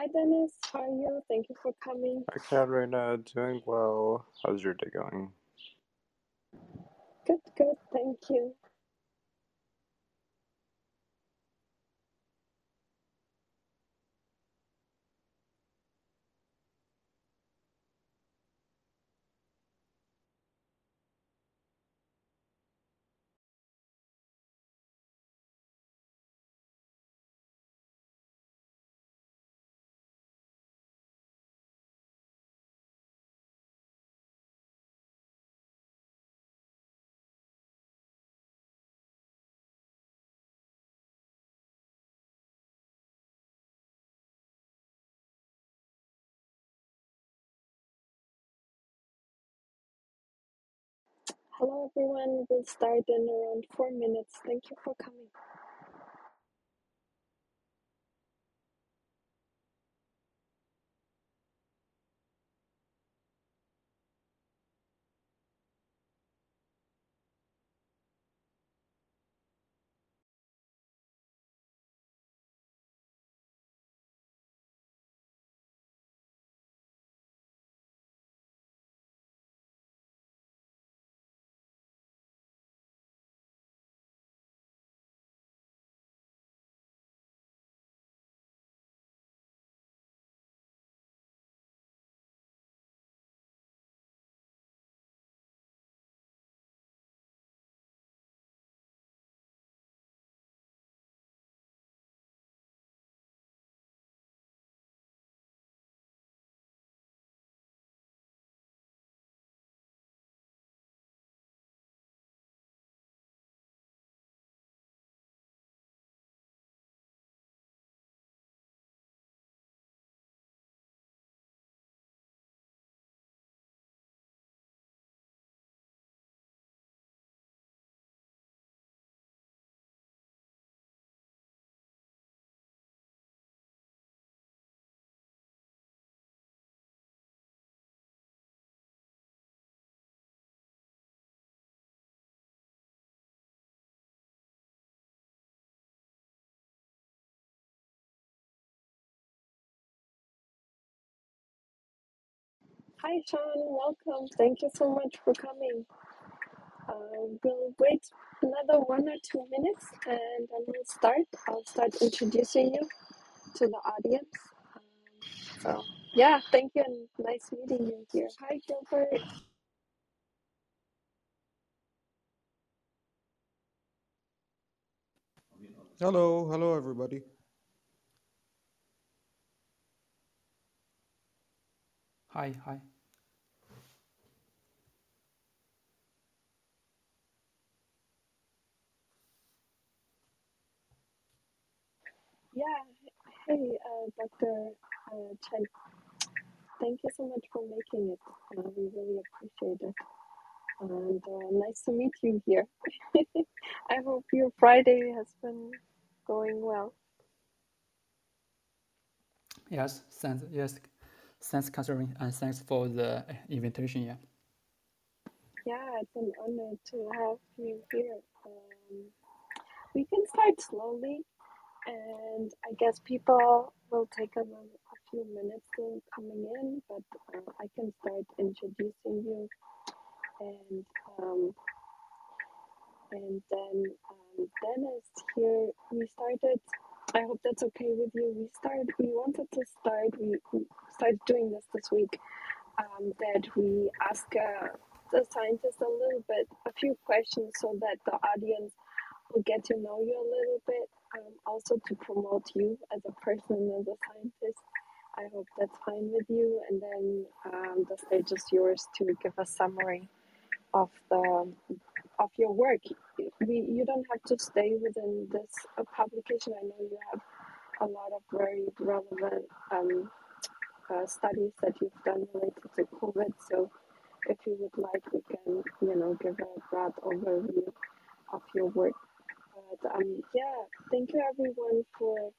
Hi Dennis, how are you? Thank you for coming. Hi, Katarina. Uh, doing well. How's your day going? Good, good, thank you. Hello everyone, we'll start in around four minutes. Thank you for coming. Hi Sean, welcome. Thank you so much for coming. Uh, we'll wait another one or two minutes and then we'll start. I'll start introducing you to the audience. Um, so, yeah, thank you and nice meeting you here. Hi Gilbert. Hello, hello everybody. Hi, hi. Yeah, hey, uh, Dr. Uh, Chen. Thank you so much for making it. Uh, we really appreciate it. And uh, nice to meet you here. I hope your Friday has been going well. Yes, thanks. Yes, thanks, Catherine, and thanks for the invitation. Yeah. Yeah, it's an honor to have you here. Um, we can start slowly, and I guess people will take a, a few minutes still coming in, but uh, I can start introducing you, and um, and then um, Dennis here. We started. I hope that's okay with you. We started. We wanted to start. We, we started doing this this week. Um, that we ask uh, the scientists a little bit, a few questions, so that the audience will get to know you a little bit. Um, also to promote you as a person, as a scientist. I hope that's fine with you. And then um, the stage is yours to give a summary of the of your work. We, you don't have to stay within this uh, publication. I know you have a lot of very relevant um, uh, studies that you've done related to COVID. So if you would like, we can, you know, give a broad overview of your work. But um, yeah, thank you everyone for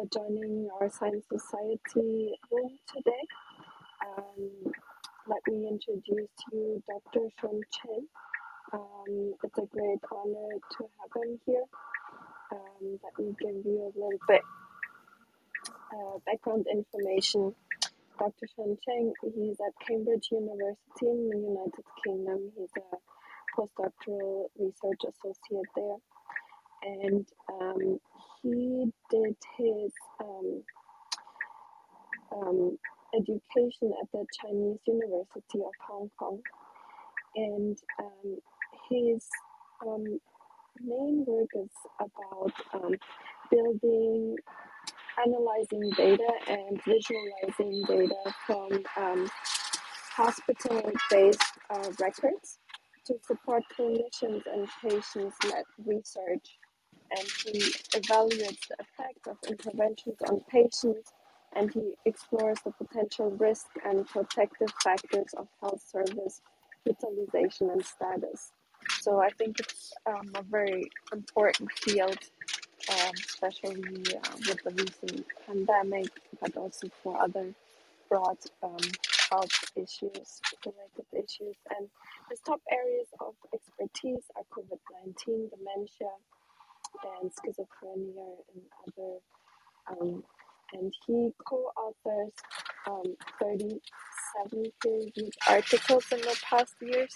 uh, joining our Science Society room today. Um, let me introduce you Dr. Sean Chen. Um, it's a great honor to have him here. Um, let me give you a little bit uh, background information, Dr. Shan Cheng, he's at Cambridge University in the United Kingdom. He's a postdoctoral research associate there. And um, he did his um, um, education at the Chinese University of Hong Kong. And um, his um, main work is about um, building, analyzing data, and visualizing data from um, hospital based uh, records to support clinicians and patients led research. And he evaluates the effect of interventions on patients and he explores the potential risk and protective factors of health service utilization and status. So I think it's um, a very important field, um, especially uh, with the recent pandemic, but also for other broad um, health issues, related issues. And his top areas of expertise are COVID 19, dementia, and schizophrenia, and other um, and he co-authors um, 37 peer-reviewed articles in the past years.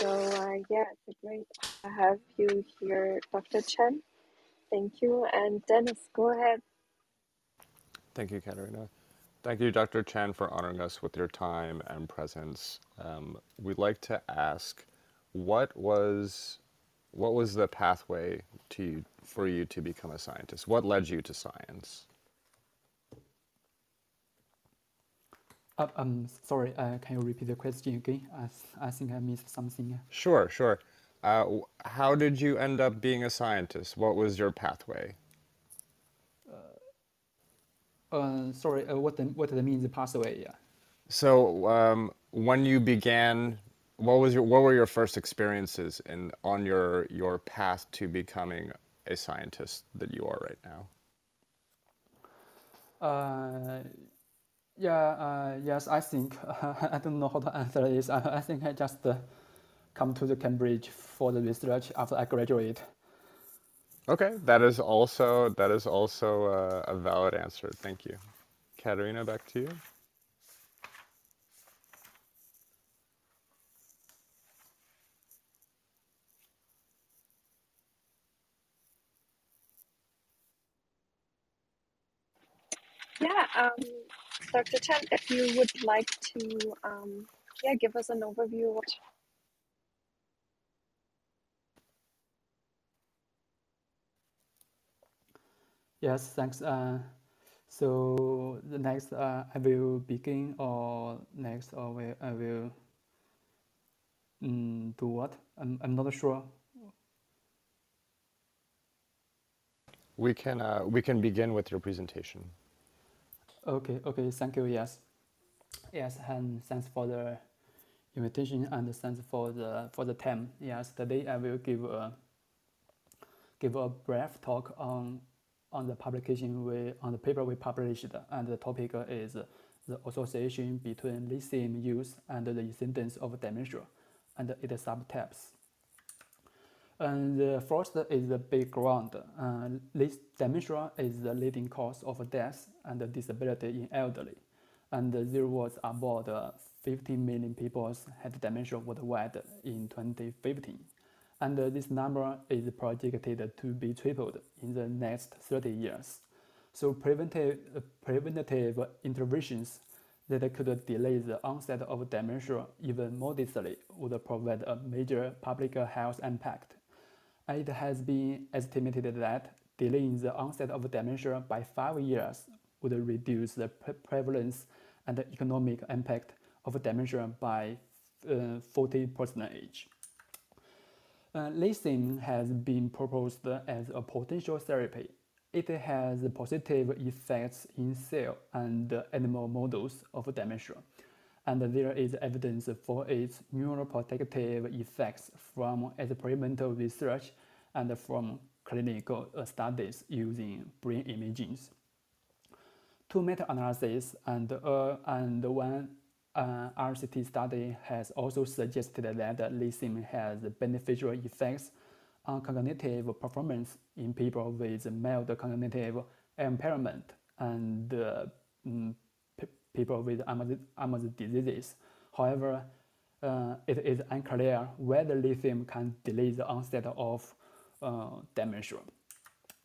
So uh, yeah, it's great to have you here, Dr. Chen. Thank you, and Dennis, go ahead. Thank you, Katerina. Thank you, Dr. Chen, for honoring us with your time and presence. Um, we'd like to ask, what was what was the pathway to for you to become a scientist? What led you to science? Uh, um, sorry, uh, can you repeat the question again? I, I think I missed something. Sure, sure. Uh, how did you end up being a scientist? What was your pathway? Uh, sorry, uh, what the, what the means pathway? Yeah. So, um, when you began, what was your what were your first experiences in on your your path to becoming a scientist that you are right now? Uh, yeah, uh, yes, I think uh, I don't know how to answer this. I, I think I just uh, come to the Cambridge for the research after I graduate. Okay, that is also that is also uh, a valid answer. Thank you, Katerina. Back to you. Yeah, um, Dr. Chen, if you would like to, um, yeah, give us an overview. What Yes, thanks. Uh, so the next uh, I will begin or next or will, I will um, do what? I'm, I'm not sure. We can uh, we can begin with your presentation. Okay, okay, thank you, yes. Yes, and thanks for the invitation and thanks for the for the time. Yes, today I will give a give a brief talk on on the publication we on the paper we published and the topic is the association between lithium use and the incidence of dementia and its subtypes. And the first is the background. Uh, this dementia is the leading cause of death and disability in elderly. And there was about uh, 15 million people had dementia worldwide in 2015. And uh, this number is projected to be tripled in the next 30 years. So preventive, uh, preventative interventions that could delay the onset of dementia even modestly would provide a major public health impact it has been estimated that delaying the onset of dementia by five years would reduce the pre prevalence and the economic impact of dementia by uh, 40 percentage. Uh, lithium has been proposed as a potential therapy. It has positive effects in cell and animal models of dementia, and there is evidence for its neuroprotective effects from experimental research and from clinical studies using brain imaging. Two meta-analyses and, uh, and one uh, RCT study has also suggested that lithium has beneficial effects on cognitive performance in people with mild cognitive impairment and uh, mm, people with Alzheimer's diseases. However, uh, it is unclear whether lithium can delay the onset of uh, dementia.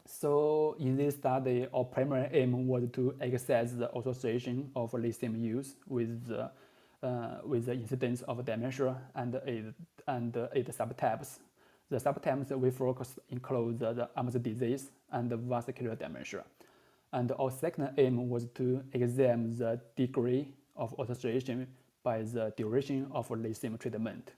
So in this study, our primary aim was to assess the association of lithium use with the, uh, with the incidence of dementia and its, and its subtypes. The subtypes we focused include the, Alzheimer's disease and vascular dementia. And our second aim was to examine the degree of association by the duration of lithium treatment.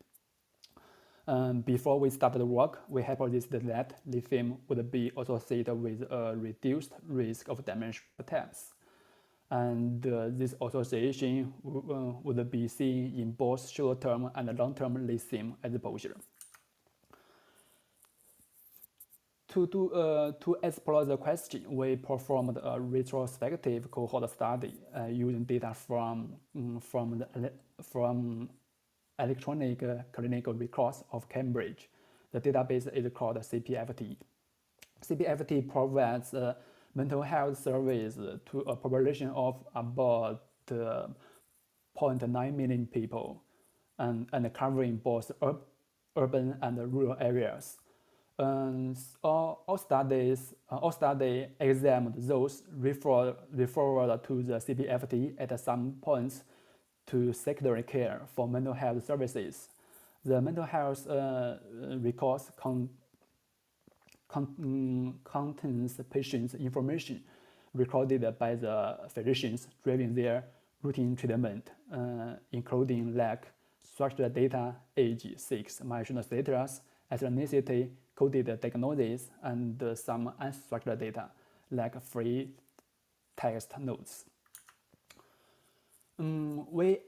Um, before we started work, we hypothesized that lithium would be associated with a reduced risk of dementia attacks. And uh, this association uh, would be seen in both short-term and long-term lithium exposure. To, do, uh, to explore the question, we performed a retrospective cohort study uh, using data from, um, from, the, from electronic uh, clinical records of Cambridge. The database is called CPFT. CPFT provides uh, mental health service to a population of about uh, 0.9 million people and, and covering both ur urban and rural areas. Um, all, all studies uh, all study examined those referred, referred to the CPFT at some points to secondary care for mental health services. The mental health uh, records con con mm, contains patients' information recorded by the physicians during their routine treatment, uh, including like structured data, age, sex, marital status, ethnicity, coded diagnosis, and some unstructured data, like free text notes. Um, we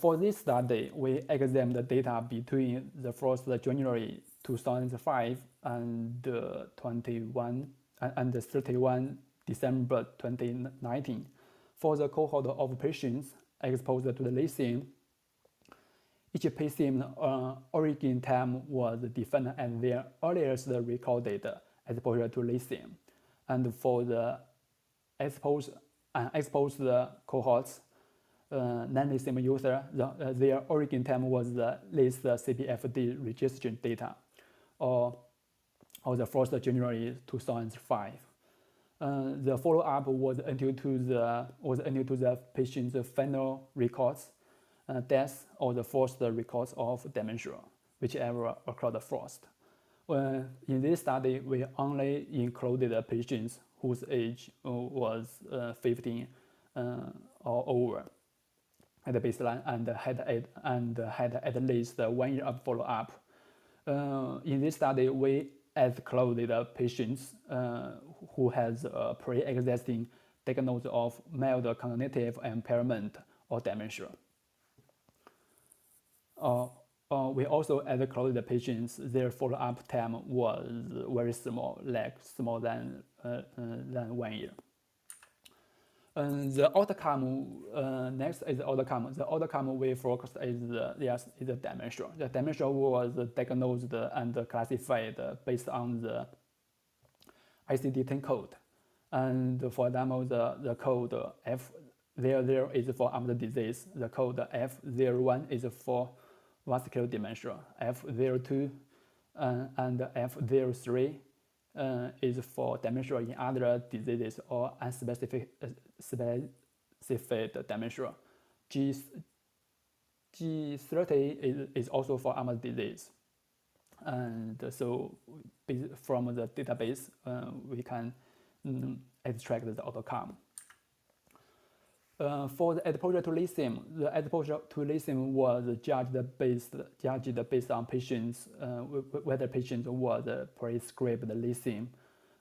for this study, we examined the data between the 1st January 2005 and uh, 21 and 31 December 2019 for the cohort of patients exposed to the lithium each patient uh, origin time was defined as their earliest recorded exposure to lithium. And for the exposed, uh, exposed cohorts, uh, non-lithium user, the, uh, their origin time was the least CPFT registration data, or, or the 1st January 2005. Uh, the follow-up was until to the was until to the patient's final records uh, death or the first records of dementia, whichever occurred first. Uh, in this study, we only included patients whose age was uh, 15 uh, or over at the baseline and had, and had at least one year of follow-up. Uh, in this study, we excluded patients uh, who has a pre-existing diagnosis of mild cognitive impairment or dementia. Uh, uh, we also excluded the patients, their follow-up time was very small, like small than, uh, uh than one year. And the outcome, uh, next is the outcome. The outcome we focused is, yes, is the dementia. The dementia was diagnosed and classified based on the ICD-10 code. And for example, the, the code F00 is for Alzheimer's disease. The code F01 is for vascular dementia. F02 uh, and F03 uh, is for dementia in other diseases or unspecific uh, specific dementia. G, G30 is, is also for Alzheimer's disease. And so from the database, uh, we can um, extract the outcome. Uh, for the exposure to lithium, the exposure to lithium was judged based judged based on patients uh, whether patient was prescribed lithium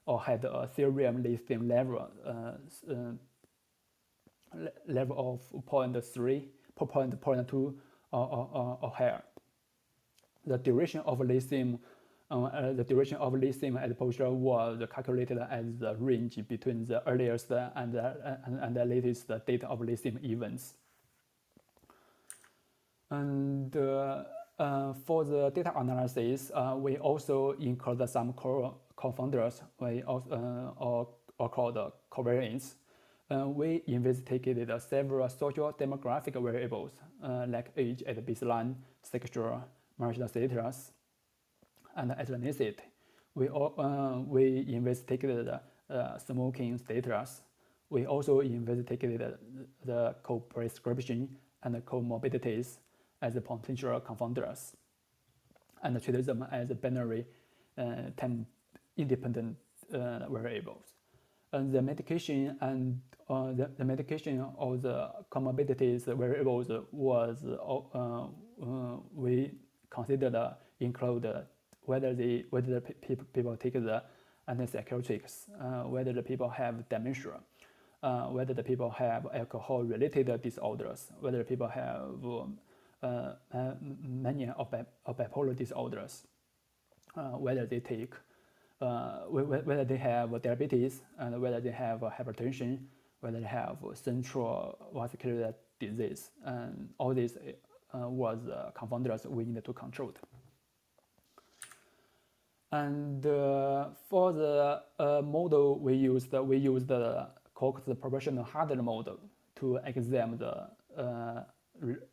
or had a serum lithium level uh, uh level of 0.3 0.2 or, or, or higher. The duration of lithium uh, the duration of lithium exposure was calculated as the range between the earliest and the, and, and the latest date of lithium events. And uh, uh, for the data analysis, uh, we also include some co confounders we uh, or, or called covariance. uh, we investigated several social demographic variables uh, like age at baseline, sexual marital status, and ethnicity. We, uh, we investigated uh, smoking status. We also investigated the co-prescription and comorbidities as potential confounders and treated them as binary uh, time independent uh, variables. And the medication and uh, the, the medication of the comorbidities variables was uh, uh, we considered include whether the whether the people people take the antipsychotics, uh, whether the people have dementia, uh, whether the people have alcohol-related disorders, whether people have um, uh, mania or, bi or bipolar disorders, whether they take whether they have diabetes and whether they have hypertension, whether they have central vascular disease, and all these uh, was uh, confounders we need to control. And uh, for the uh, model we used, we used the Cox proportional hazard model to examine the uh,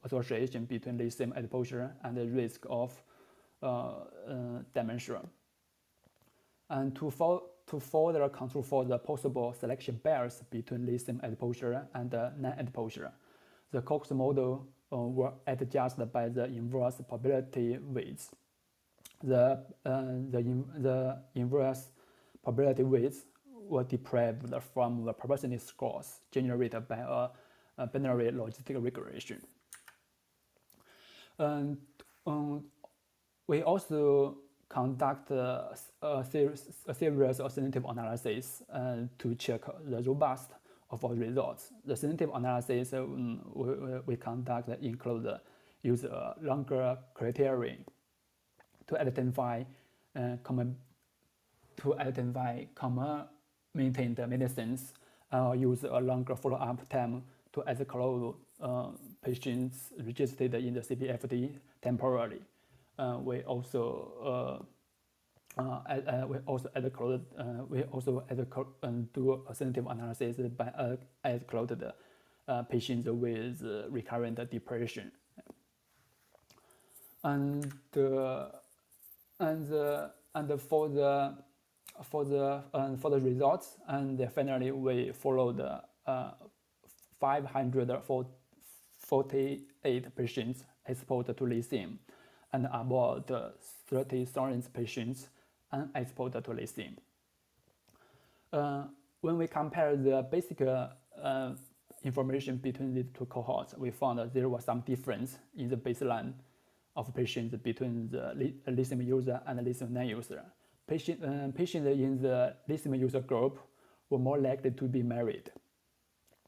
association between lithium exposure and the risk of dementia. And to, to further control for the possible selection bias between lithium exposure and non-exposure, the Cox model uh, were adjusted by the inverse probability weights the, uh, the, the inverse probability weights were deprived from the probability scores generated by a, a binary logistic regression. And um, we also conduct a, a, series, a series of sensitive analyses uh, to check the robust of our results. The sensitive analysis um, we, we conduct include use a longer criterion to identify uh, common to identify common maintained medicines uh, use a longer follow-up time to exclude uh, patients registered in the CPFT temporarily. Uh, we also uh, uh, we also exclude we also exclude, do a sensitive analysis by uh, exclude patients with recurrent depression. And and and for the for the uh, for the results and finally we followed uh, 548 patients exposed to lithium and about 30,000 patients unexposed to lithium. Uh, when we compare the basic uh, information between these two cohorts, we found that there was some difference in the baseline of patients between the lithium user and lithium non-user. Patient, uh, patients in the lithium user group were more likely to be married,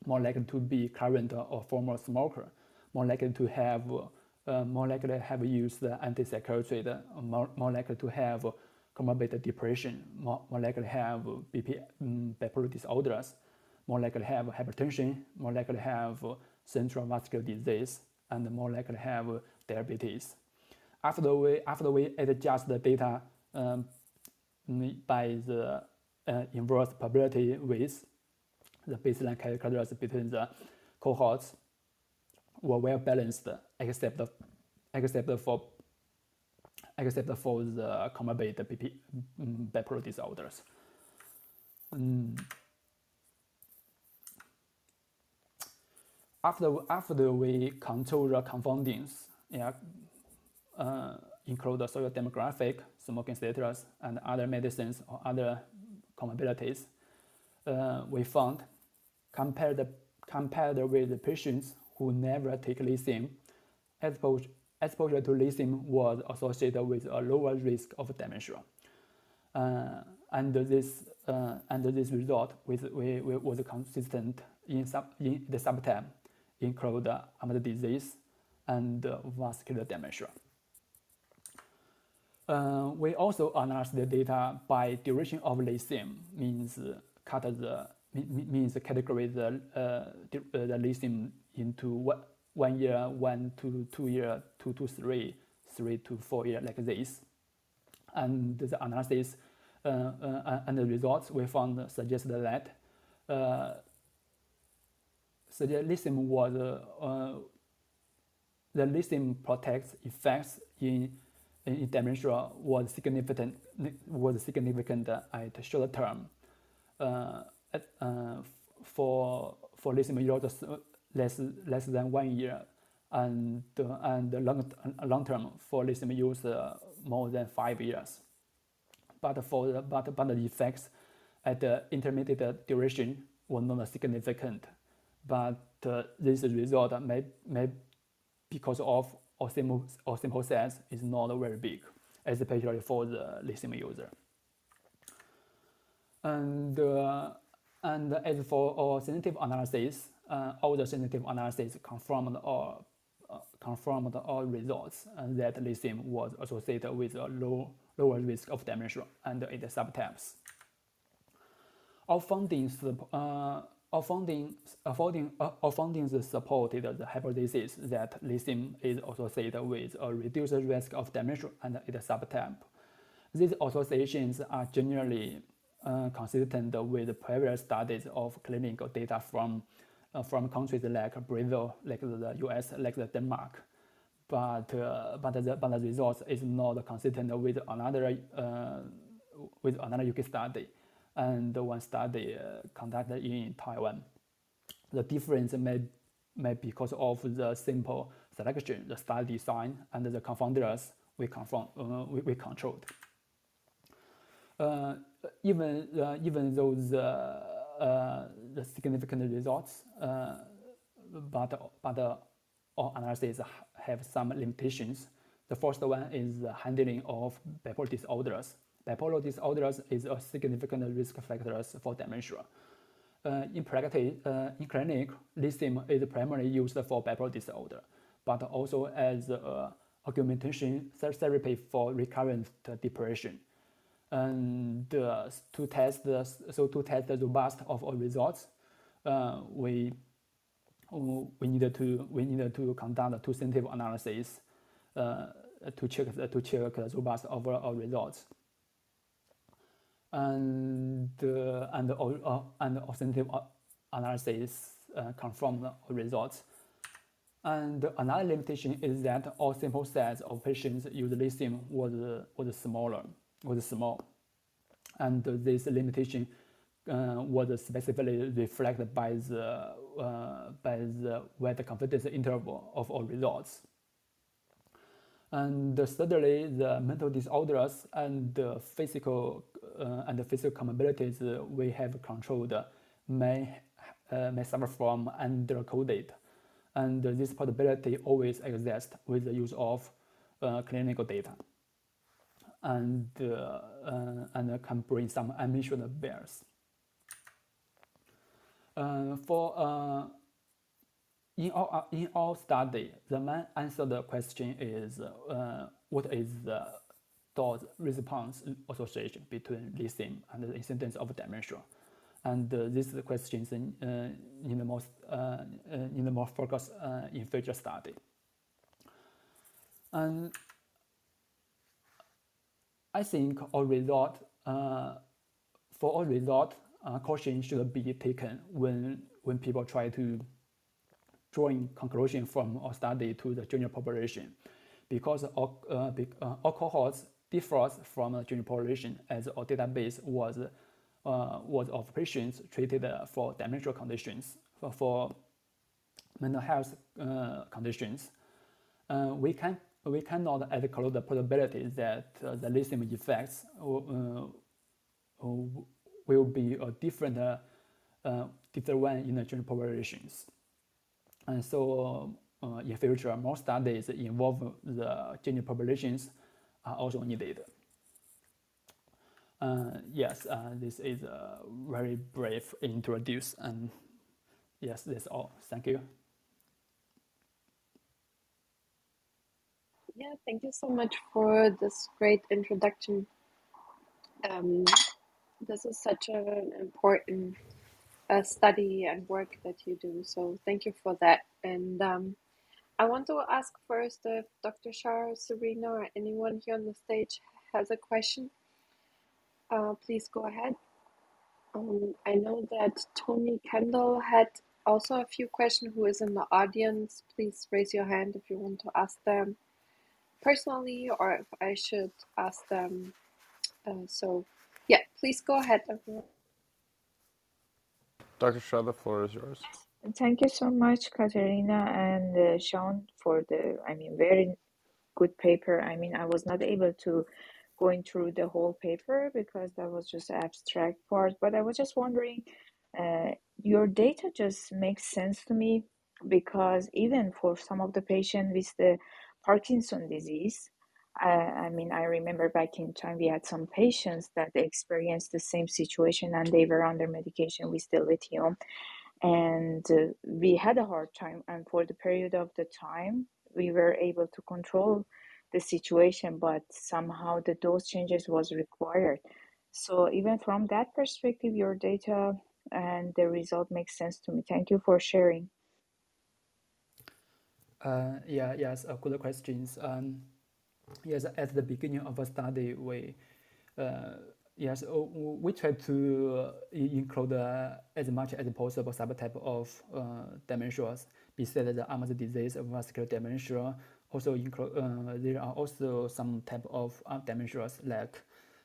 more likely to be current or former smoker, more likely to have uh, more likely to have used antipsychotic, more, more likely to have comorbid depression, more, more likely to have BP, um, bipolar disorders, more likely to have hypertension, more likely to have central vascular disease, and more likely to have diabetes. After we, after we adjust the data um, by the uh, inverse probability with the baseline characteristics between the cohorts were well balanced except except for except for the comorbid bipolar disorders. Um, after after we control the confoundings, yeah, uh, include the social demographic, smoking status, and other medicines or other comorbidities. Uh, we found compared compared with patients who never take lithium, exposure, exposure to lithium was associated with a lower risk of dementia. Uh, and this uh, and this result with, was consistent in, sub, in the subtype include Alzheimer's disease, and vascular dementia. Uh, we also analyze the data by duration of lithium, means cut the means categorize the, uh, the lithium into one, one year, one to two year, two to three, three to four year like this. And the analysis uh, uh, and the results we found suggest that uh, so the lithium was uh, the lithium protects effects in in dementia was significant was significant at short term. Uh, at, uh, for for lithium users less less than one year, and and long long term for lithium use more than five years. But for the, but but the effects at the intermediate duration were not significant. But uh, this result may may because of or or simple size is not very big, especially for the lithium user. And, uh, and as for our sensitive analysis, uh, all the sensitive analysis confirmed our, uh, confirmed our results and that lithium was associated with a low, lower risk of dementia and its subtypes. Our findings uh, our finding, our findings supported the hypothesis that lithium is associated with a reduced risk of dementia and its subtype. These associations are generally uh, consistent with previous studies of clinical data from uh, from countries like Brazil, like the US, like the Denmark. But uh, but the but the results is not consistent with another uh, with another UK study and one study uh, conducted in Taiwan. The difference may, may be because of the simple selection, the study design, and the confounders we, confirm, uh, we, we controlled. Uh, even, uh, even though the, uh, the significant results, uh, but, but all analyses have some limitations. The first one is the handling of bipolar disorders bipolar disorders is a significant risk factor for dementia. Uh, in practice, uh, in clinic, lithium is primarily used for bipolar disorder, but also as a augmentation therapy for recurrent depression. And uh, to test the, so to test the robust of our results, uh, we we needed to we needed to conduct two sensitive analysis uh, to check to check the robust of our results and uh, and uh, and authentic analysis uh, confirm the results. And another limitation is that all sample size of patients used lithium was was smaller, was small, and this limitation uh, was specifically reflected by the uh, by the wide confidence interval of all results. And thirdly, the mental disorders and the physical uh, and the physical comorbidities we have controlled may, uh, may suffer from undercoded. And this possibility always exists with the use of uh, clinical data. And, and can bring some unmentioned bias. for in our, in our study, the main answer the question is uh, what is the dose response association between lithium and the incidence of dementia. And uh, this question in, uh, in the most uh, in the more focus uh, in future study. And I think our result uh, for our result caution should be taken when when people try to drawing conclusion from our study to the junior population because uh, uh, cohorts differs from the junior population as our database was, uh, was of patients treated for dementia conditions, for, for mental health uh, conditions. Uh, we, can, we cannot exclude the possibility that uh, the lithium effects will be a different, different one in the general populations. And so uh, in future, more studies involve the junior populations are also needed. Uh, yes, uh, this is a very brief introduce and yes, that's all. Thank you. Yeah, thank you so much for this great introduction. Um, this is such an important uh, study and work that you do. So thank you for that. And um, I want to ask first if Dr. Shar, Serena, or anyone here on the stage has a question. Uh, please go ahead. Um, I know that Tony Kendall had also a few questions who is in the audience. Please raise your hand if you want to ask them personally or if I should ask them. Uh, so, yeah, please go ahead, everyone. Dr. Shah, the floor is yours. Thank you so much, Katerina and uh, Sean, for the, I mean, very good paper. I mean, I was not able to going through the whole paper because that was just abstract part, but I was just wondering, uh, your data just makes sense to me because even for some of the patients with the Parkinson disease, uh, I mean, I remember back in time we had some patients that experienced the same situation and they were under medication with the lithium and uh, we had a hard time and for the period of the time we were able to control the situation but somehow the dose changes was required. So even from that perspective your data and the result makes sense to me. Thank you for sharing. Uh, yeah yes uh, good questions. Um, yes at the beginning of a study we uh, Yes, oh, we try to include uh, as much as possible subtype of uh, dementias besides the Alzheimer's disease, vascular dementia. Also, include uh, there are also some type of uh, dementias like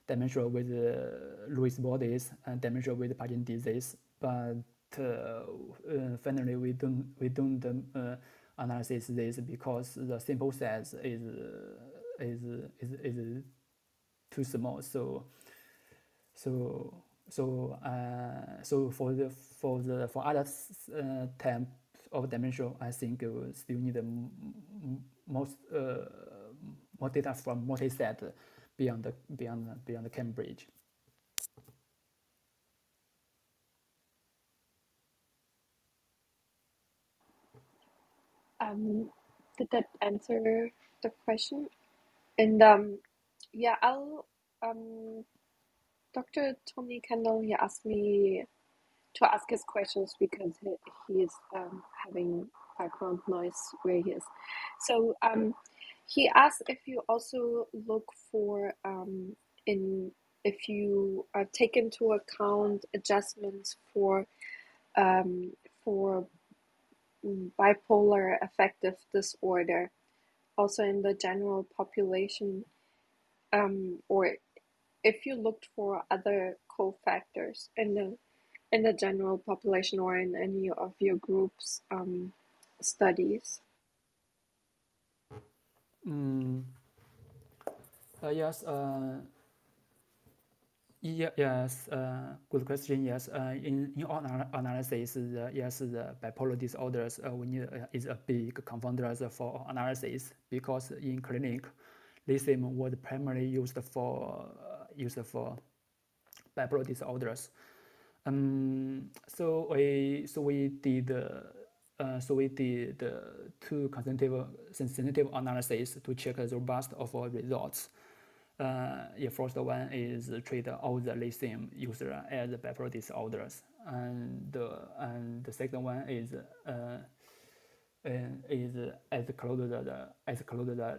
dementia with uh, Lewy bodies and dementia with Parkinson's disease. But uh, uh, finally, we don't we don't uh, analyze this because the sample size is is is, is too small. So so so uh, so for the for the for other uh, of dimension, I think we still need most uh, more data from multi-set beyond the beyond beyond the Cambridge. Um, did that answer the question? And um, yeah, I'll um Dr. Tony Kendall, he asked me to ask his questions because he, he is um, having background noise where he is. So um, he asked if you also look for um, in if you uh, take into account adjustments for um, for bipolar affective disorder, also in the general population, um, or if you looked for other cofactors in the in the general population or in any of your groups um, studies? Mm. Uh, yes. Uh, yeah, yes. Uh, good question. Yes. Uh, in in our analysis, uh, yes, the bipolar disorders uh, we need uh, is a big confounder for analysis because in clinic, lithium was primarily used for used for bipolar disorders. Um, so we so we did uh, so we did uh, two quantitative sensitive analysis to check the robust of our results. Uh, the first one is treat all the lithium user as bipolar disorders, and and the second one is uh, is as close the as close the uh,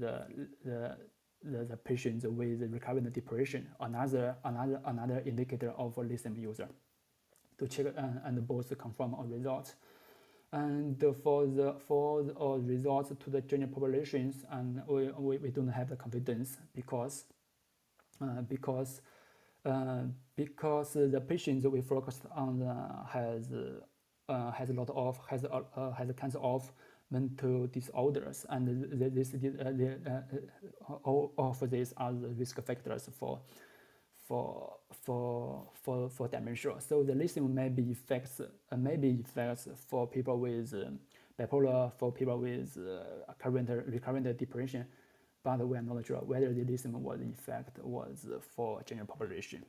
the the the, the patients with recurrent depression, another another another indicator of a lithium user, to check and, and both confirm our results. And for the for the uh, results to the general populations, and we, we, we don't have the confidence because uh, because uh, because the patients we focused on has uh, has a lot of has uh, has a cancer of mental disorders, and this, uh, uh, all of these are the risk factors for for for for for dementia. So the lithium may be effects uh, may be effects for people with uh, bipolar, for people with uh, current recurrent depression, but we are not sure whether the lithium was in fact was for general population.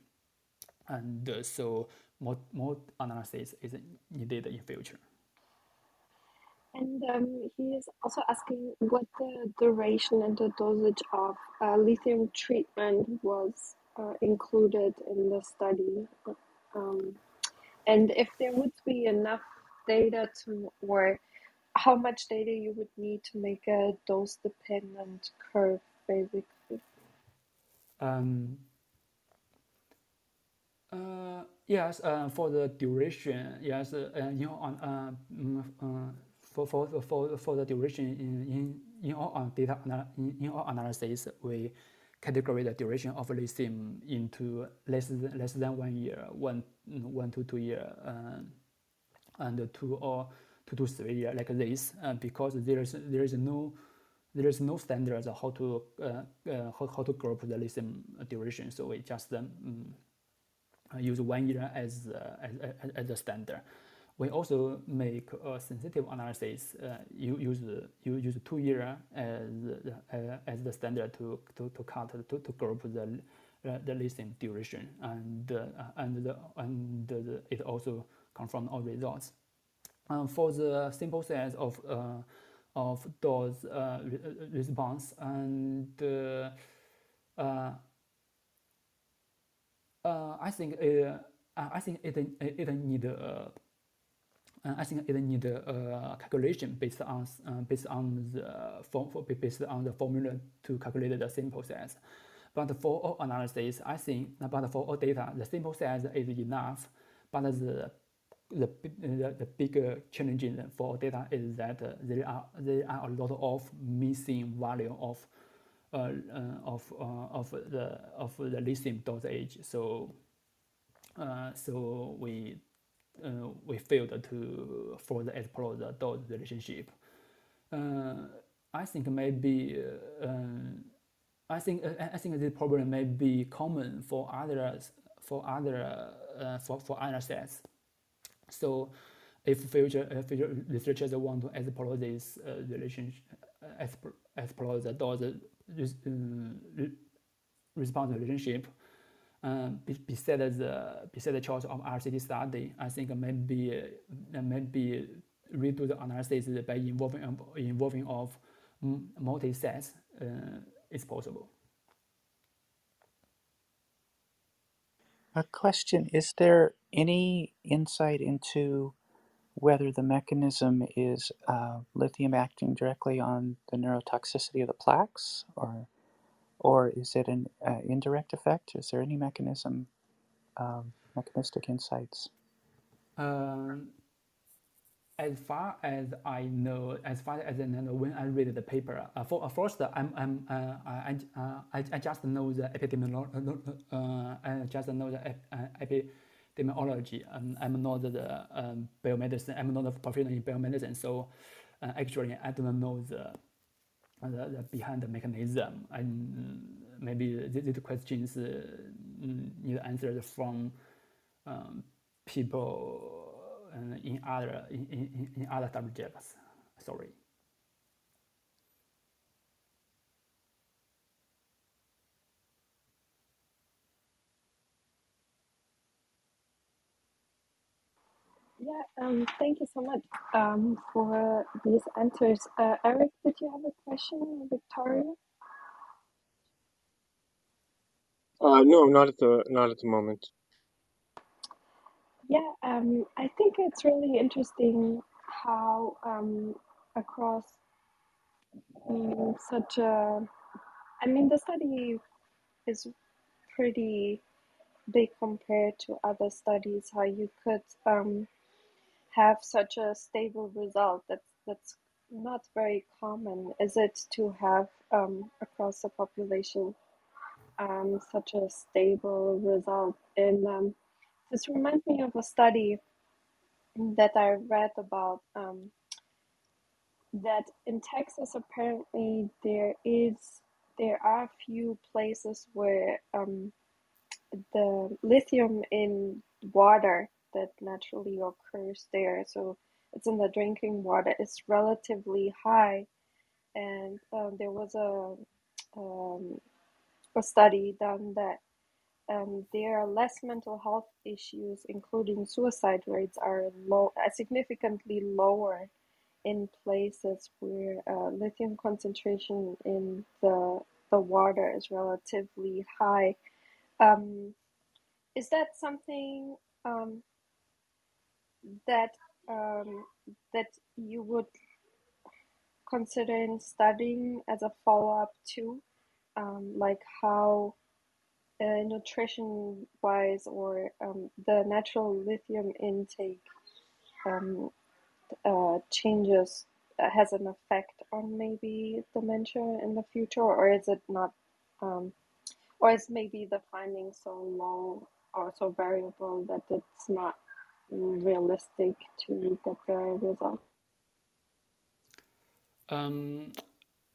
And uh, so more more analysis is needed in future. And um, he is also asking what the duration and the dosage of uh, lithium treatment was uh, included in the study. Um, and if there would be enough data to, or how much data you would need to make a dose dependent curve, basically. Um, Uh, yes, uh, for the duration, yes, uh, you know, on uh, mm, uh, for, for, for, for the duration in, in, in all data in, in all analysis, we categorize the duration of lithium into less than, less than one year, one, one to two year, uh, and two or two to three year like this, uh, because there is there is no there is no standards how to uh, uh, how, how to group the lithium duration. So we just um, use one year as, as, as the standard. We also make a sensitive analysis. Uh, you use you use two year as uh, as the standard to to, to count to, to group the uh, the lithium duration, and uh, and the, and the, it also confirm all results. Um, for the sample size of uh, of those uh, response and I think it, I think it it need uh, I think it need a calculation based on uh, based on the form for, based on the formula to calculate the sample size. But for all analysis, I think, but for all data, the sample size is enough. But the the, the, the bigger challenge for data is that uh, there are there are a lot of missing value of uh, uh, of uh, of the of the lithium dosage. So so we uh, we failed to further explore the dose relationship. Uh, I think maybe uh, I think I think this problem may be common for others for other for for other sets. So if future, uh, future researchers want to explore this uh, relationship, uh, explore the uh, response relationship, um, besides the besides the choice of RCT study, I think maybe uh, maybe redo the analysis by involving involving of multi sets uh, is possible. A question: Is there any insight into whether the mechanism is uh, lithium acting directly on the neurotoxicity of the plaques, or or is it an uh, indirect effect? Is there any mechanism, um, mechanistic insights? Um, as far as I know, as far as I know, when I read the paper, uh, for, uh, first I'm, I'm uh, I, uh, I, I just know the epidemiology. Uh, I just know the epidemiology. Um, I'm not the um, biomedicine. I'm not a professional in biomedicine, so actually I don't know the the, the behind the mechanism. And maybe these questions mm, need answered from um, people uh, in other in, in, in other subjects. Sorry. Yeah, um, thank you so much um, for these answers. Uh, Eric, did you have a question, Victoria? Uh, no, not at the not at the moment. Yeah, um, I think it's really interesting how um, across um, such a, I mean, the study is pretty big compared to other studies. How you could um, have such a stable result. That's that's not very common, is it, to have um, across the population um, such a stable result? And um, this reminds me of a study that I read about um, that in Texas apparently there is there are a few places where um, the lithium in water that naturally occurs there. So it's in the drinking water. It's relatively high, and um, there was a um, a study done that um, there are less mental health issues, including suicide rates, are low, uh, significantly lower in places where uh, lithium concentration in the the water is relatively high. Um, is that something um, that um, that you would consider studying as a follow up to, um, like how uh, nutrition wise or um, the natural lithium intake um, uh, changes has an effect on maybe dementia in the future, or is it not? Um, or is maybe the finding so low or so variable that it's not realistic to get the result? Um,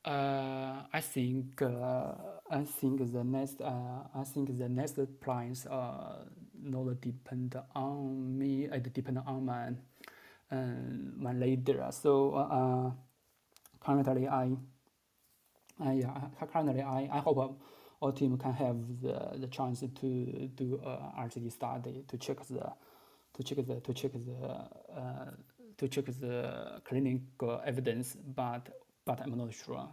uh, I think uh, I think the next uh, I think the next plans uh not depend on me. It depend on my uh, my leader. So uh, currently I, I yeah currently I, I hope our team can have the, the chance to do a RCT study to check the to check the to check the uh, to check the clinical evidence, but but I'm not sure.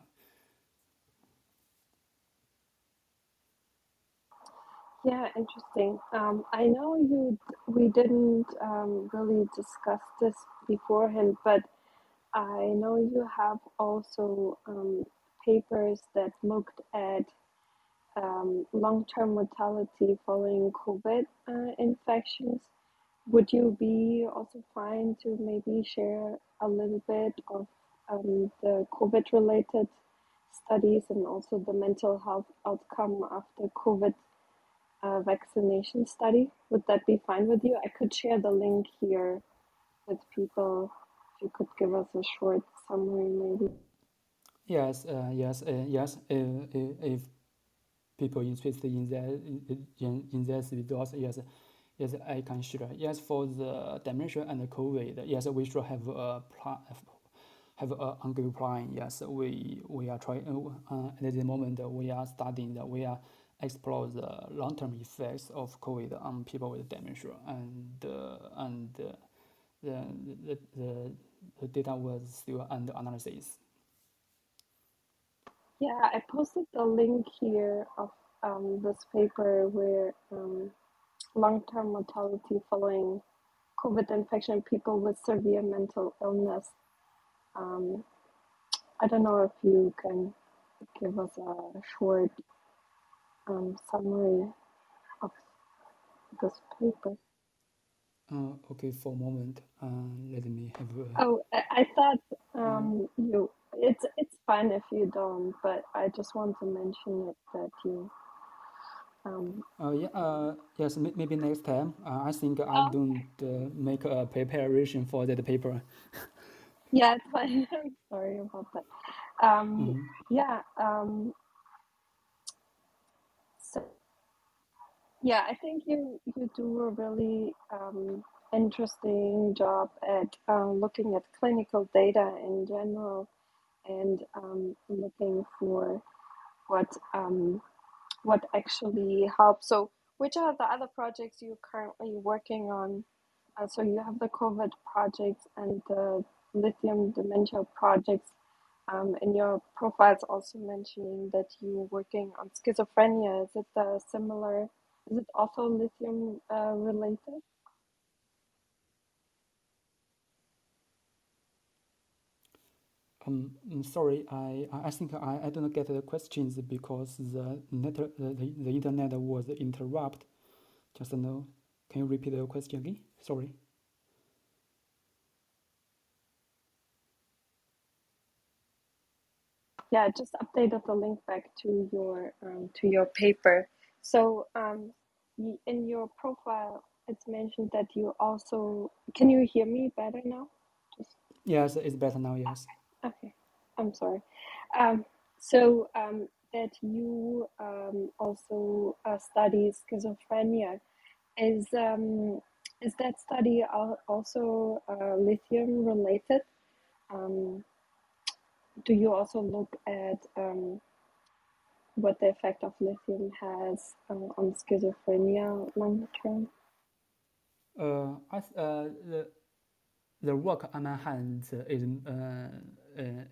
Yeah, interesting. Um, I know you. We didn't um, really discuss this beforehand, but I know you have also um, papers that looked at um, long-term mortality following COVID uh, infections. Would you be also fine to maybe share a little bit of um, the COVID-related studies and also the mental health outcome after COVID uh, vaccination study? Would that be fine with you? I could share the link here with people. If you could give us a short summary, maybe. Yes, uh, yes, uh, yes. Uh, if people interested in that in, in this videos, yes, yes, I share. Yes, for the dementia and the COVID, yes, we should have a plan, have a ongoing plan. Yes, we we are trying uh, at the moment we are studying we are explore the long-term effects of COVID on people with dementia and uh, and uh, the, the, the, the data was still under analysis. Yeah, I posted the link here of um, this paper where um, long-term mortality following COVID infection people with severe mental illness. Um, I don't know if you can give us a short um, summary of this paper. Uh, okay, for a moment, uh, let me have. A... Oh, I, I thought um, you it's it's fine if you don't, but I just want to mention it that you. Um, uh, yeah, uh, yes, maybe next time. Uh, I think I don't uh, make a preparation for that paper. yeah, it's fine. I'm sorry about that. Um, mm -hmm. Yeah. Um, so, yeah, I think you you do a really um, interesting job at uh, looking at clinical data in general and um, looking for what um, what actually helps. So, which are the other projects you're currently working on? Uh, so you have the COVID projects and the lithium dementia projects. Um, in your profile, it's also mentioning that you're working on schizophrenia. Is it the similar? Is it also lithium uh, related? Um, mm, sorry, I I think I, I don't get the questions because the net the, the internet was interrupted just now. Can you repeat the question again? Sorry. Yeah, just updated the link back to your um, to your paper. So um, in your profile, it's mentioned that you also can you hear me better now? Just... Yes, it's better now. Yes. Okay, I'm sorry. Um, so um, that you um, also uh, study schizophrenia. Is um, is that study also uh, lithium related? Um, do you also look at um, what the effect of lithium has uh, on schizophrenia long term? Uh, I, uh, the, the work on my hands is uh,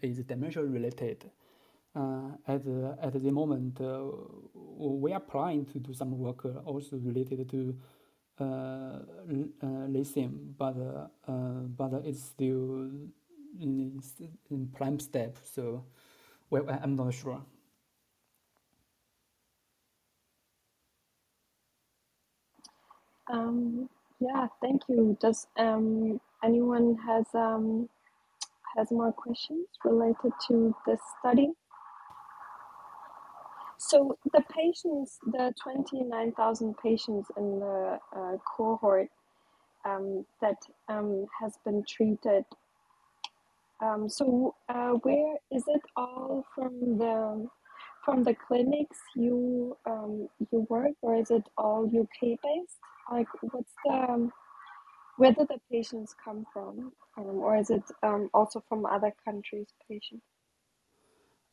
is dementia related. Uh, at the, at the moment, uh, we are planning to do some work also related to lithium, but but it's still in, in prime step. So, well, I'm not sure. Um, yeah, thank you. Does um, anyone has um, has more questions related to this study? So the patients, the 29,000 patients in the uh, cohort um, that um, has been treated. Um, so uh, where is it all from the from the clinics you um, you work, or is it all UK based? Like, what's the um, where do the patients come from, um, or is it um, also from other countries' patients?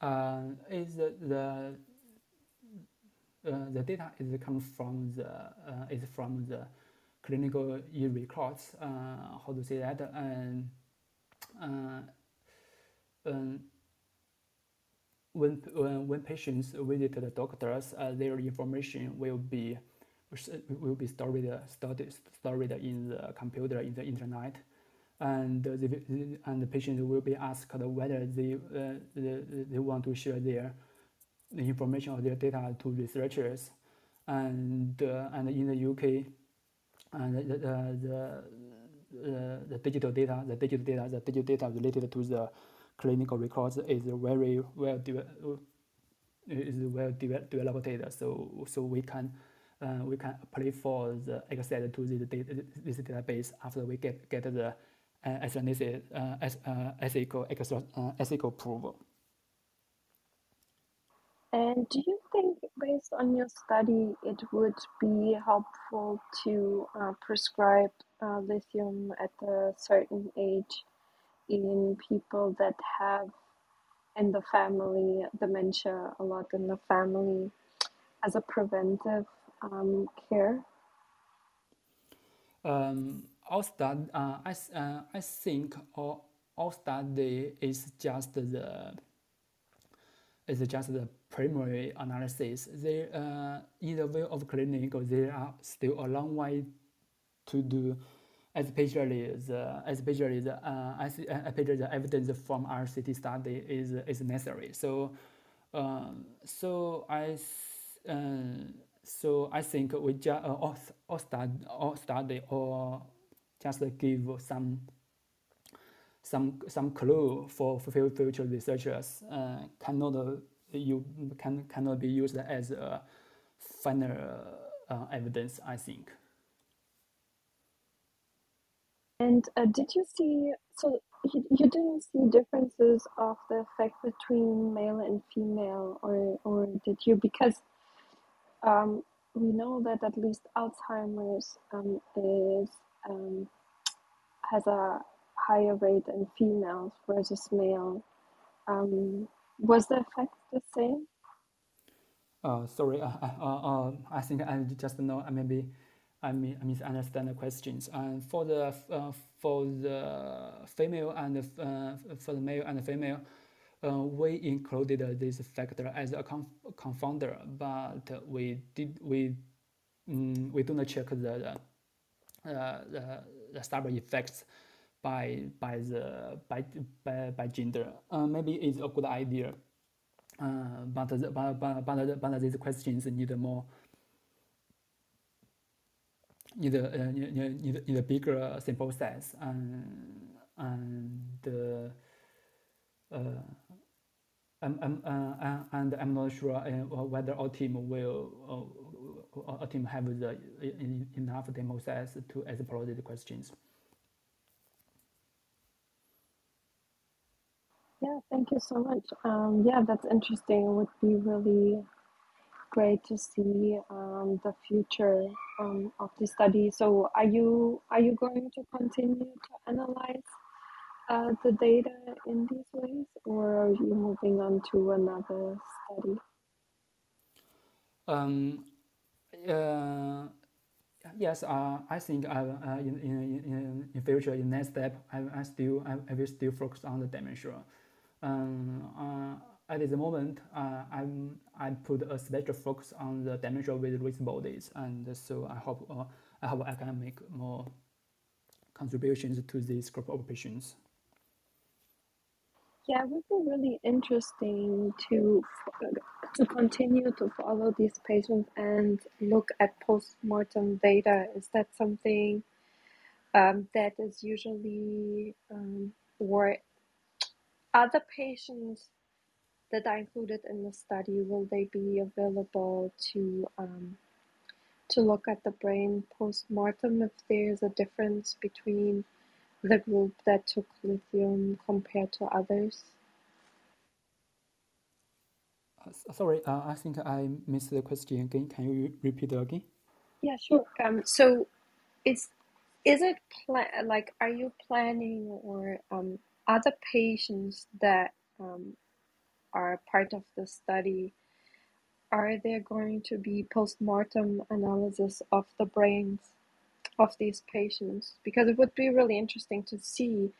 Uh, is the, the uh, the data is come from the uh, is from the clinical e records. Uh, how to say that? And um, when, when when patients visit the doctors, their information will be will be stored stored stored in the computer in the internet and the, and the patient will be asked whether they, uh, they, they want to share their the information or their data to researchers, and uh, and in the UK, and the the, the, the digital data, the digital data, the digital data related to the clinical records is very well is well developed data. So so we can uh, we can apply for the access to this, data, this database after we get get the uh, uh, as, uh, ethical, uh, ethical approval. And do you think, based on your study, it would be helpful to uh, prescribe uh, lithium at a certain age in people that have in the family dementia a lot in the family as a preventive um, care? Um, our study, uh, I, uh, I think our, our study is just the is just the primary analysis. There, uh, in the way of clinical, there are still a long way to do, especially the especially the uh, especially the evidence from RCT study is is necessary. So, um, so I. Uh, so I think we just uh, or, or study or study or just give some some some clue for, future researchers uh, cannot you can cannot be used as a final uh, evidence. I think. And uh, did you see? So you, you didn't see differences of the effect between male and female, or or did you? Because um, we know that at least Alzheimer's um, is um, has a higher rate in females versus male. Um, was the effect the same? Uh, sorry, uh, uh, uh, I think I just know maybe I mean I misunderstand the questions. And for the uh, for the female and uh, for the male and the female, uh, we included this factor as a conf confounder, but we did we um, we do not check the the, uh, the, the stable effects by by the by by, by gender. Uh, maybe it's a good idea, uh, but the, but but but, but these questions need more need a uh, need, need, need a bigger sample size and and uh, I'm, I'm, uh, and I'm not sure uh, whether our team will uh, our team have the enough demo size to explore the questions. Yeah, thank you so much. Um, yeah, that's interesting. It would be really great to see um, the future um, of the study. So, are you are you going to continue to analyze uh, the data in these ways, or are you moving on to another study? Um, uh, yes, uh, I think I, uh, in, in, in, future, in next step, I, I still I, I will still focus on the dementia. Um, uh, at the moment, uh, I'm I put a special focus on the dementia with Lewy bodies, and so I hope uh, I hope I can make more contributions to this group of patients. Yeah, it would be really interesting to to continue to follow these patients and look at post-mortem data? Is that something um, that is usually um, or other patients that are included in the study will they be available to um, to look at the brain post-mortem if there's a difference between the group that took lithium compared to others? Uh, sorry, uh, I think I missed the question again. Can you repeat it again? Yeah, sure. Um, so is is it like are you planning or um, other patients that um, are part of the study? Are there going to be post-mortem analysis of the brains of these patients? Because it would be really interesting to see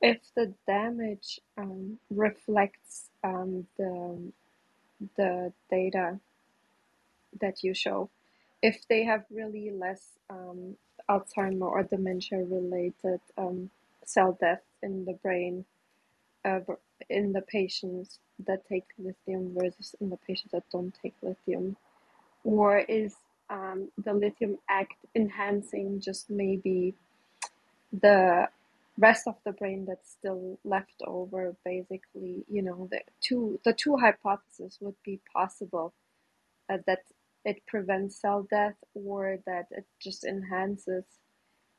if the damage um, reflects um, the the data that you show. If they have really less um, Alzheimer or dementia related um, cell death in the brain uh, in the patients that take lithium versus in the patients that don't take lithium, or is um, the lithium act enhancing just maybe the rest of the brain that's still left over basically you know the two the two hypotheses would be possible uh, that it prevents cell death or that it just enhances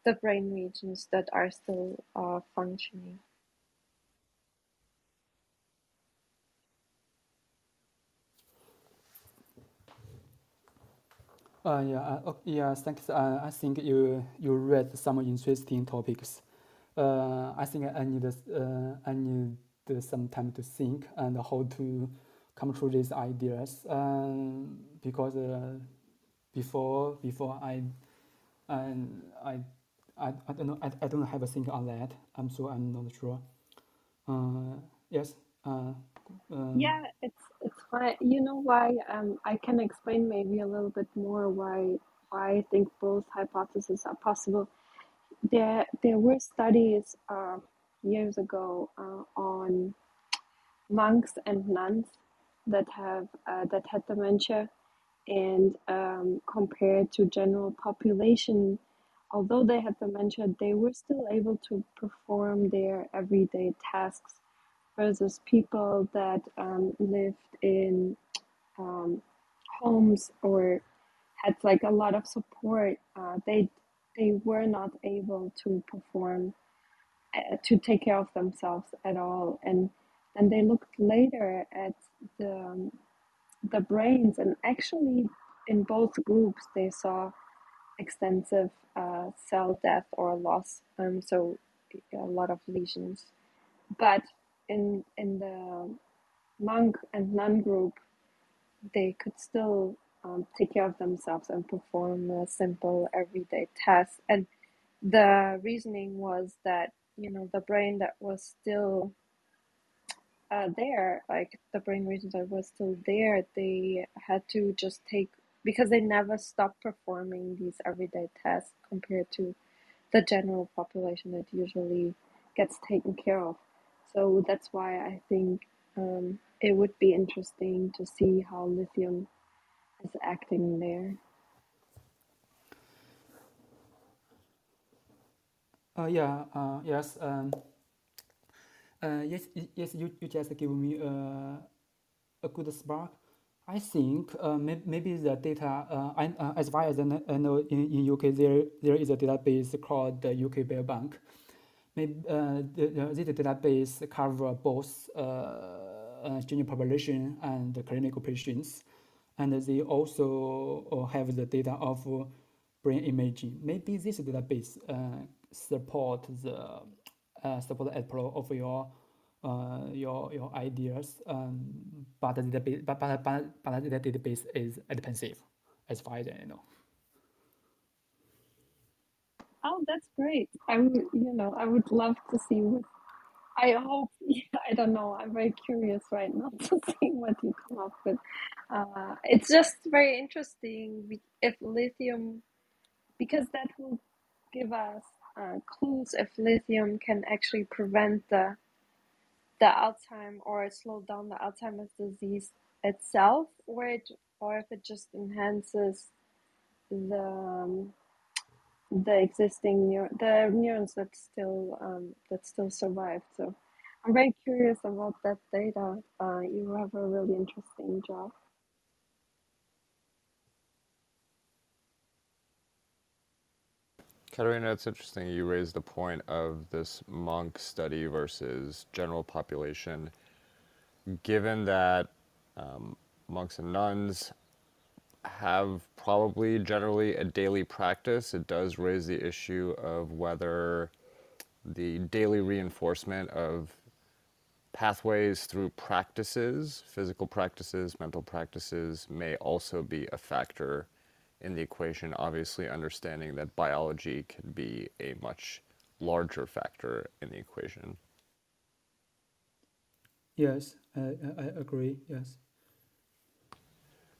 the brain regions that are still uh, functioning Uh, yeah, uh, yeah, thanks. Uh, I think you you read some interesting topics. Uh, I think I need uh, I need some time to think and how to come through these ideas. Um, because uh, before before I and I, I I don't know I, I don't have a think on that. I'm so I'm not sure. Uh, yes. Uh, um, yeah it's fine you know why um i can explain maybe a little bit more why why i think both hypotheses are possible. There there were studies uh, years ago uh, on monks and nuns that have uh, that had dementia and um, compared to general population although they had dementia they were still able to perform their everyday tasks versus people that um, lived in um, homes or had like a lot of support, uh, they they were not able to perform uh, to take care of themselves at all, and then they looked later at the um, the brains, and actually in both groups they saw extensive uh, cell death or loss, um, so a lot of lesions, but in in the monk and nun group, they could still um, take care of themselves and perform a simple everyday task. And the reasoning was that you know the brain that was still uh, there, like the brain regions that was still there, they had to just take because they never stopped performing these everyday tasks compared to the general population that usually gets taken care of. So that's why I think um, it would be interesting to see how lithium is acting there. Uh, yeah, uh, yes, um, uh, yes, yes, you, you just give me a, a good spark. I think uh, may, maybe the data, uh, I, uh, as far as I know, in, in UK, there, there is a database called the UK Biobank maybe uh, the, this database cover both uh, uh, general population and clinical patients, and they also have the data of brain imaging. Maybe this database support the support the of your uh, your your ideas, um, but the database but, but, but, but the database is expensive, as far as I know. Oh, that's great. I would, you know, I would love to see what. I hope. I don't know. I'm very curious right now to see what you come up with. Uh, it's just very interesting if lithium, because that will give us uh, clues if lithium can actually prevent the the Alzheimer or slow down the Alzheimer's disease itself, or it or if it just enhances the um, the existing neur- the neurons that still um, that still survive. So I'm very curious about that data. Uh, you have a really interesting job. Katerina, it's interesting you raised the point of this monk study versus general population. Given that um, monks and nuns have probably generally a daily practice, it does raise the issue of whether the daily reinforcement of pathways through practices, physical practices, mental practices, may also be a factor in the equation. Obviously, understanding that biology can be a much larger factor in the equation. Yes, I, I agree. Yes.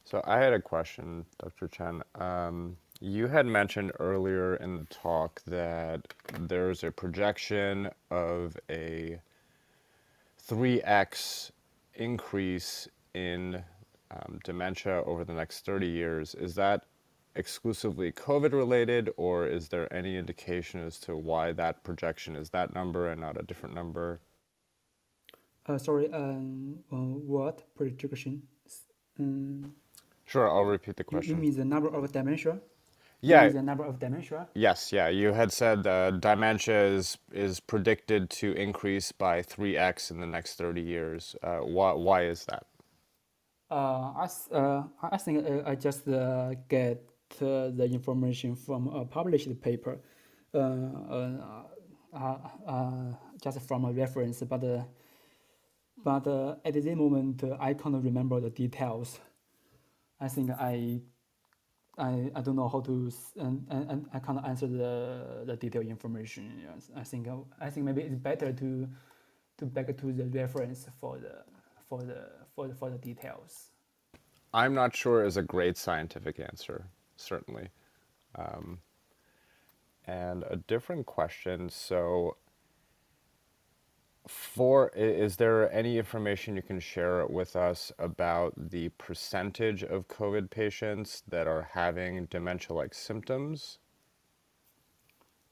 So I had a question, Dr. Chen. Um, you had mentioned earlier in the talk that there's a projection of a 3x increase in um, dementia over the next 30 years. Is that exclusively COVID related, or is there any indication as to why that projection is that number and not a different number? Uh, sorry, um, uh, what projection? Um, Sure, I'll repeat the you, you question. mean the number of dementia? Yeah, the number of dementia? yes, yeah. You had said uh, dementia is, is predicted to increase by 3x in the next 30 years. Uh, why, why is that? Uh, I, uh, I think I just uh, get uh, the information from a published paper, uh, uh, uh, uh, just from a reference, but uh, but uh, at the moment uh, I can't remember the details. I think I I, I don't know how to and, and, I can't answer the the detailed information. I think I think maybe it's better to to back to the reference for the for the for the, for the details. I'm not sure is a great scientific answer, certainly. Um, and a different question. So, for is there any information you can share with us about the percentage of COVID patients that are having dementia-like symptoms?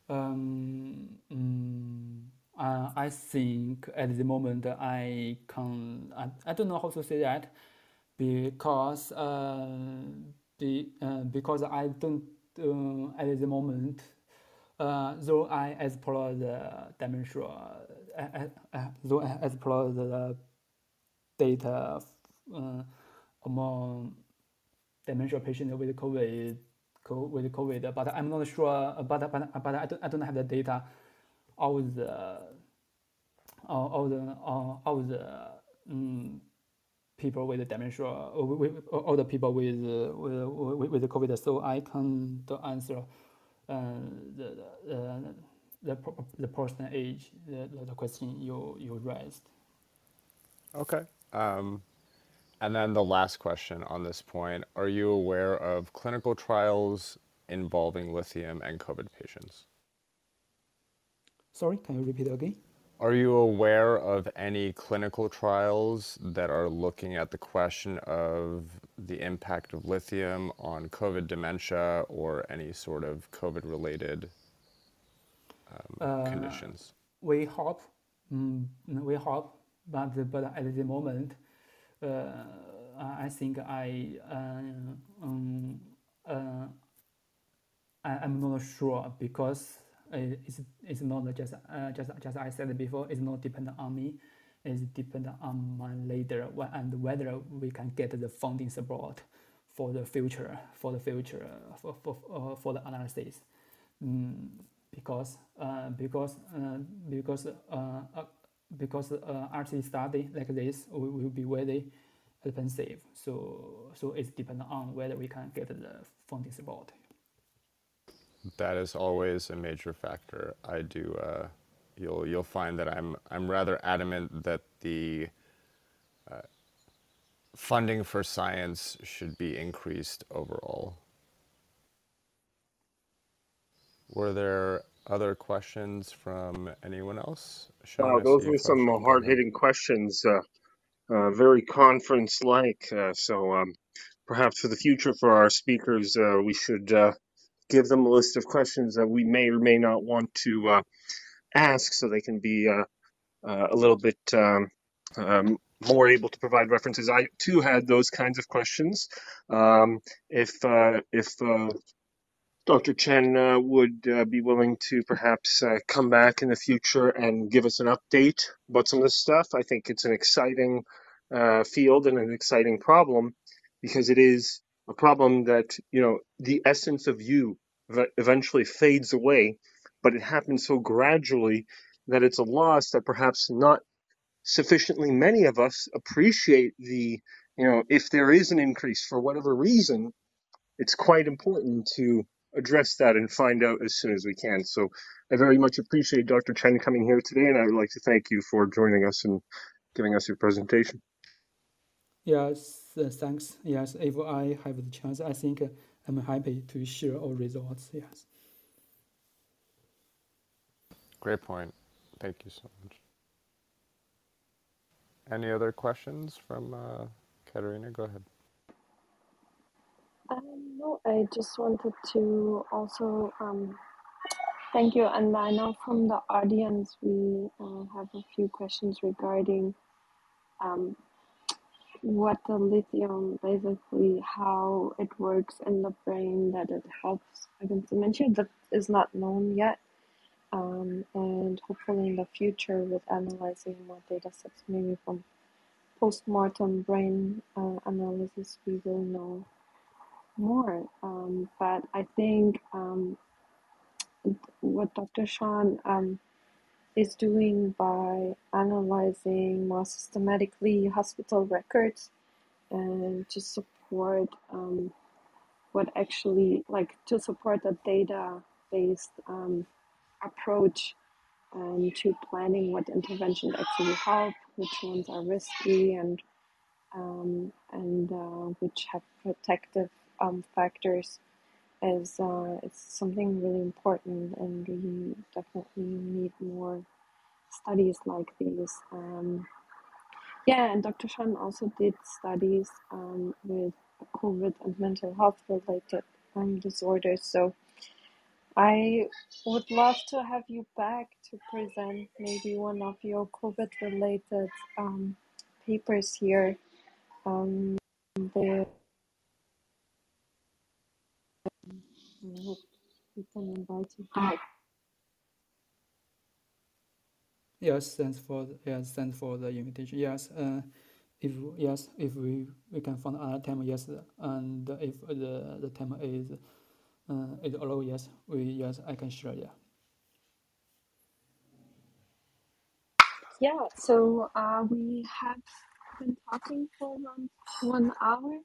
Um, mm, uh, I think at the moment I can I, I don't know how to say that because uh, be, uh, because I don't uh, at the moment uh, though I explore the dementia uh, uh, uh, explore the data uh, among dementia patient with COVID, with COVID, but I'm not sure. But but, but I don't I don't have the data of the all, all the all, all the um, people with dementia, with, all the people with uh, with, with, COVID. So I can't answer uh, the the the, the person age the, the question you you raised. Okay. Um, and then the last question on this point, are you aware of clinical trials involving lithium and COVID patients? Sorry, can you repeat again? Are you aware of any clinical trials that are looking at the question of the impact of lithium on COVID dementia or any sort of COVID related Uh, conditions? we hope, mm, we hope, but but at the moment, uh, I think I uh, um, uh, I, I'm not sure because it's, it's not just uh, just just I said before. It's not dependent on me. It's dependent on my leader and whether we can get the funding support for the future for the future for for uh, for the analysis. Mm, because uh, because uh, because uh, uh, because uh, RC study like this will, will be very expensive. So so it's dependent on whether we can get the funding support. That is always a major factor. I do. You'll you'll find that I'm I'm rather adamant that the funding for science should be increased overall. Were there other questions from anyone else? Sean, Wow, those were some hard hitting questions. Uh, uh, very conference-like. Uh, so um, perhaps for the future for our speakers, uh, we should uh, give them a list of questions that we may or may not want to uh, ask, so they can be uh, uh, a little bit um, um, more able to provide references. I too had those kinds of questions. Um, if uh, if uh, Dr. Chen uh, would uh, be willing to perhaps uh, come back in the future and give us an update about some of this stuff. I think it's an exciting uh, field and an exciting problem because it is a problem that, you know, the essence of you eventually fades away, but it happens so gradually that it's a loss that perhaps not sufficiently many of us appreciate the, you know, if there is an increase for whatever reason, it's quite important to address that and find out as soon as we can. So I very much appreciate Dr. Chen coming here today, and I would like to thank you for joining us and giving us your presentation. Yes, uh, thanks. Yes, if I have the chance, I think uh, I'm happy to share all results. Yes. Great point. Thank you so much. Any other questions from uh, Katerina? Go ahead. Um, no, I just wanted to also um, thank you. And I know from the audience we uh, have a few questions regarding um, what the lithium basically how it works in the brain that it helps against dementia that is not known yet. Um, and hopefully in the future with analyzing more data sets maybe from post-mortem brain uh, analysis we will know more. Um, but I think um, what Dr. Chen um, is doing by analyzing more systematically hospital records and to support um, what actually, like, to support a data based um, approach um, to planning what interventions actually help, which ones are risky, and um, and uh, which have protective um, factors is uh, it's something really important, and we definitely need more studies like these. Um, yeah, and Dr. Chen also did studies um, with COVID and mental health related um, disorders. So I would love to have you back to present maybe one of your COVID related um, papers here. Um, the I hope we can invite you back. Yes, thanks for the, yes, thanks for the invitation. Yes, uh, if yes, if we we can find another time, yes, and if the the time is uh, is allowed, yes, we yes I can share. Yeah. Yeah. So uh, we have been talking for around one hour.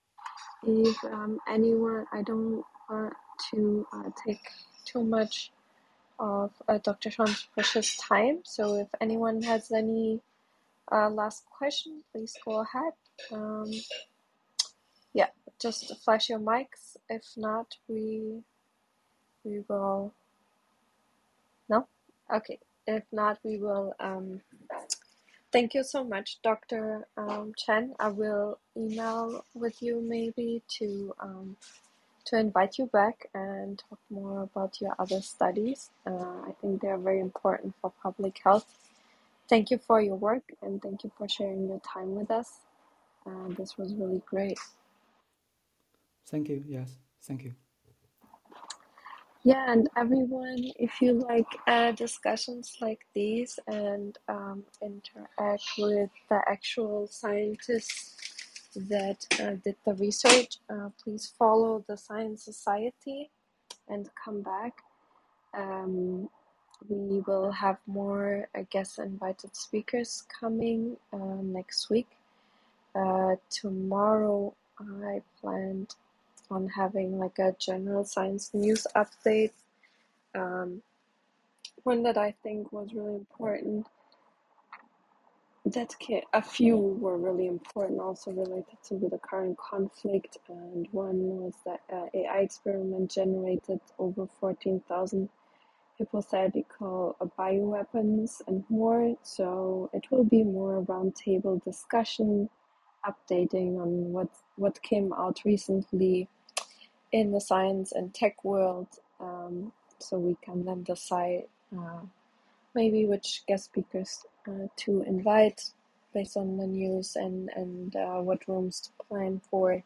If um, anyone, I don't want to uh, take too much of uh, Dr. Chen's precious time. So if anyone has any uh, last question, please go ahead. Um, yeah, just flash your mics. If not, we we will. No, okay. If not, we will. Um, thank you so much, Dr. Um, Chen. I will email with you maybe to um, to invite you back and talk more about your other studies. Uh, I think they are very important for public health. Thank you for your work and thank you for sharing your time with us. Uh, this was really great. Thank you. Yes, thank you. Yeah, and everyone, if you like uh, discussions like these and um, interact with the actual scientists that uh, did the research, uh, please follow the Science Society and come back. Um, we will have more, I guess, invited speakers coming uh, next week. Uh, tomorrow, I planned on having like a general science news update. Um, one that I think was really important that a few were really important, also related to the current conflict, and one was that uh, AI experiment generated over 14,000 hypothetical bioweapons and more. So it will be more roundtable discussion, updating on what what came out recently in the science and tech world. Um, so we can then decide uh, maybe which guest speakers uh, to invite based on the news and and uh, what rooms to plan for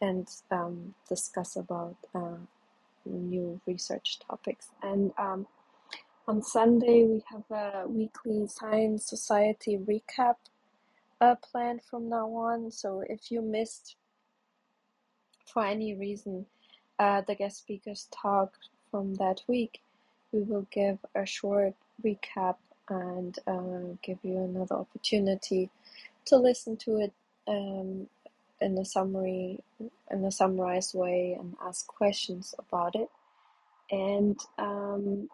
and um, discuss about uh, new research topics. And um, on Sunday, we have a weekly Science Society recap uh, planned from now on. So if you missed, for any reason, uh, the guest speakers talk from that week, we will give a short recap and uh, give you another opportunity to listen to it um, in a summary, in a summarized way, and ask questions about it. And um,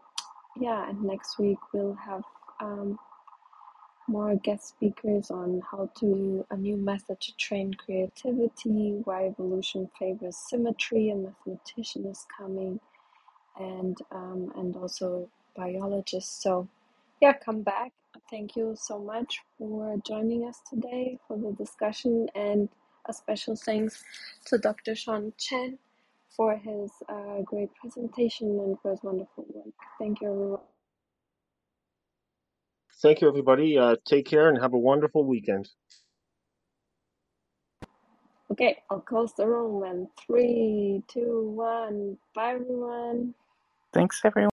yeah, and next week we'll have um, more guest speakers on how to a new method to train creativity, why evolution favors symmetry, a mathematician is coming, and um, and also biologists. So yeah, come back. Thank you so much for joining us today for the discussion, and a special thanks to Dr. Sean Chen for his uh, great presentation and for his wonderful work. Thank you, everyone. Thank you, everybody. Uh, take care and have a wonderful weekend. Okay, I'll close the room in three, two, one. Bye, everyone. Thanks, everyone.